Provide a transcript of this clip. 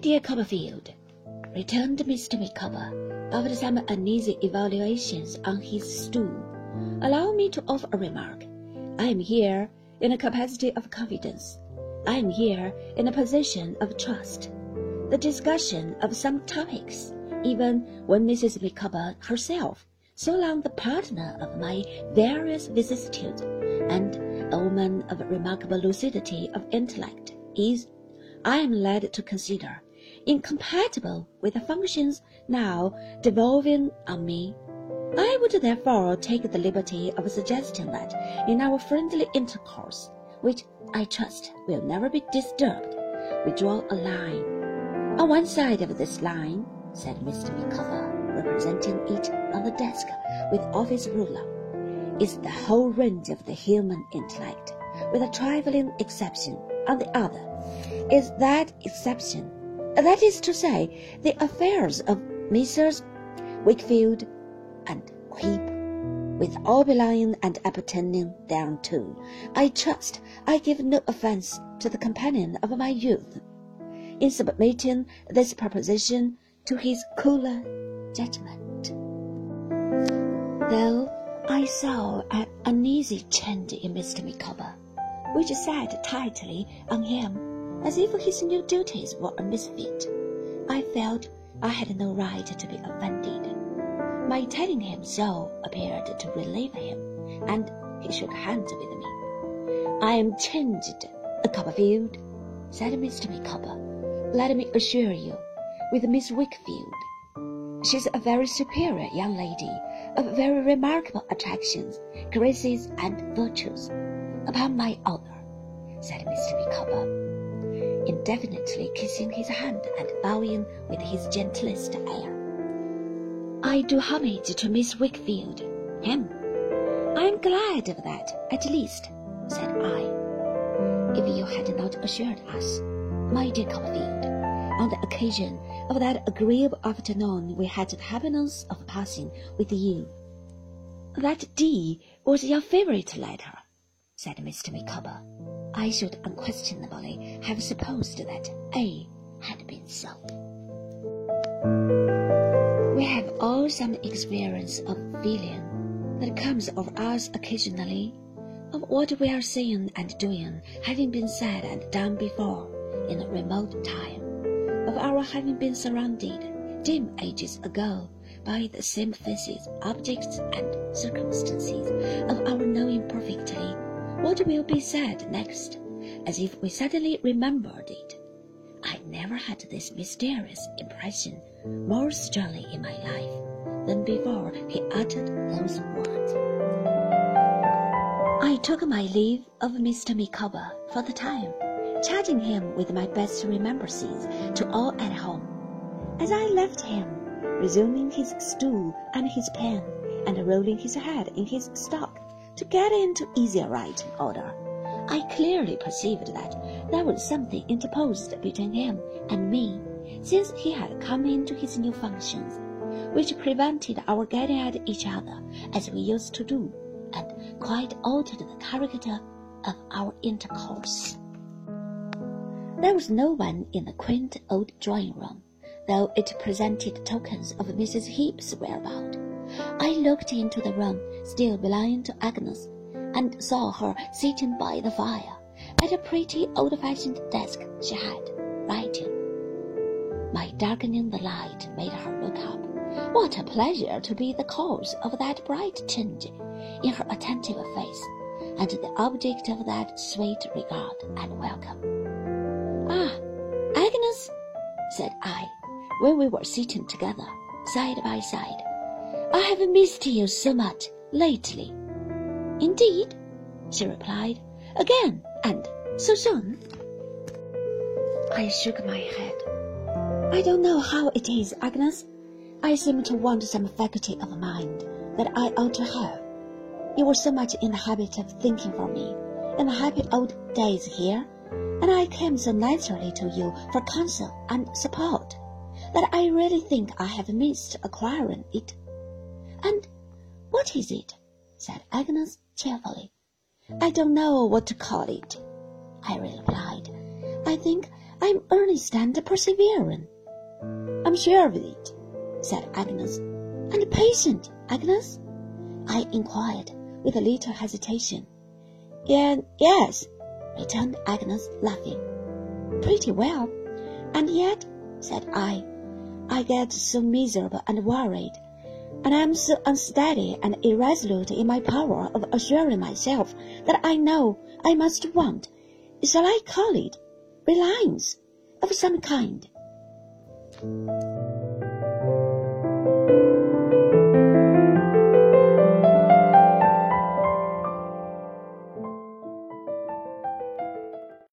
Dear Copperfield, returned Mr. Micawber, after some uneasy evaluations on his stool, allow me to offer a remark. I am here in a capacity of confidence. I am here in a position of trust. The discussion of some topics, even when Mrs. Micawber herself, so long the partner of my various vicissitudes, and a woman of remarkable lucidity of intellect, is, I am led to consider, incompatible with the functions now devolving on me. I would therefore take the liberty of suggesting that in our friendly intercourse, which I trust will never be disturbed, we draw a line. On one side of this line, said Mr. Micawber, representing it on the desk with office ruler, is the whole range of the human intellect, with a trifling exception. On the other, is that exception, that is to say, the affairs of Messrs. Wickfield and Heep, with all and appertaining thereunto. I trust I give no offence to the companion of my youth in submitting this proposition to his cooler judgment. Though I saw an uneasy change in Mr. Micawber, which sat tightly on him as if his new duties were a misfit, I felt I had no right to be offended. My telling him so appeared to relieve him, and he shook hands with me. I am changed, Copperfield, said Mr. Micawber. Let me assure you, with Miss Wickfield. She's a very superior young lady, of very remarkable attractions, graces, and virtues. Upon my honor, said Mr. Micawber, indefinitely kissing his hand and bowing with his gentlest air. I do homage to Miss Wickfield, him. I am glad of that, at least, said I. If you had not assured us, my dear Copperfield, on the occasion of that agreeable afternoon we had the happiness of passing with you. That D was your favorite letter, said Mr. Micawber. I should unquestionably have supposed that A had been so. We have all some experience of feeling that comes over us occasionally, of what we are saying and doing having been said and done before in a remote time, of our having been surrounded dim ages ago by the same faces, objects, and circumstances, of our knowing perfectly what will be said next, as if we suddenly remembered it. I never had this mysterious impression more strongly in my life than before he uttered those words. I took my leave of Mr. Micawber for the time, charging him with my best remembrances to all at home. As I left him, resuming his stool and his pen, and rolling his head in his stock to get into easier writing order, I clearly perceived that there was something interposed between him and me, since he had come into his new functions, which prevented our getting at each other as we used to do, and quite altered the character of our intercourse. There was no one in the quaint old drawing room, though it presented tokens of Mrs. Heep's whereabout. I looked into the room still belonging to Agnes, and saw her sitting by the fire at a pretty old-fashioned desk she had, writing. My darkening the light made her look up. What a pleasure to be the cause of that bright change in her attentive face, and the object of that sweet regard and welcome. Ah, Agnes, said I, when we were sitting together, side by side, I have missed you so much lately. Indeed, she replied, again, and so soon. I shook my head. I don't know how it is, Agnes. I seem to want some faculty of mind that I ought to have. You were so much in the habit of thinking for me in the happy old days here, and I came so naturally to you for counsel and support that I really think I have missed acquiring it. And what is it? said Agnes cheerfully. I don't know what to call it, I replied. I think I'm earnest and persevering. I'm sure of it, said Agnes. And patient, Agnes? I inquired with a little hesitation. Yeah, yes, returned Agnes, laughing. Pretty well. And yet, said I, I get so miserable and worried, and I am so unsteady and irresolute in my power of assuring myself that I know I must want, shall I call it, reliance of some kind.